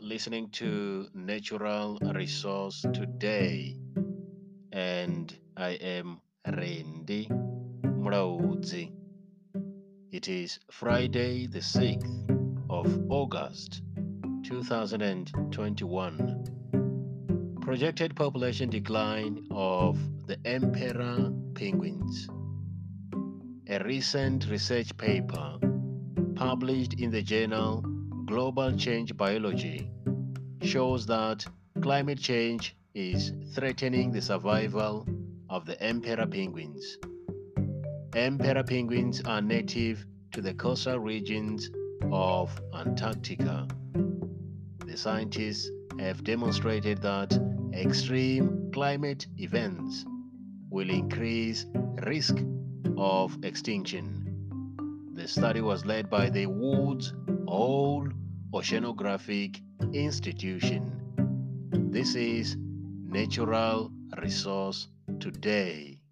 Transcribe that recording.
listening to Natural Resource Today, and I am Randy Muraudzi. It is Friday, the 6th of August 2021. Projected population decline of the emperor penguins. A recent research paper published in the journal Global Change Biology shows that climate change is threatening the survival of the emperor penguins. Emperor penguins are native to the coastal regions of Antarctica. The scientists have demonstrated that extreme climate events will increase risk of extinction. The study was led by the Woods Hole Oceanographic Institution. This is Natural Resource Today.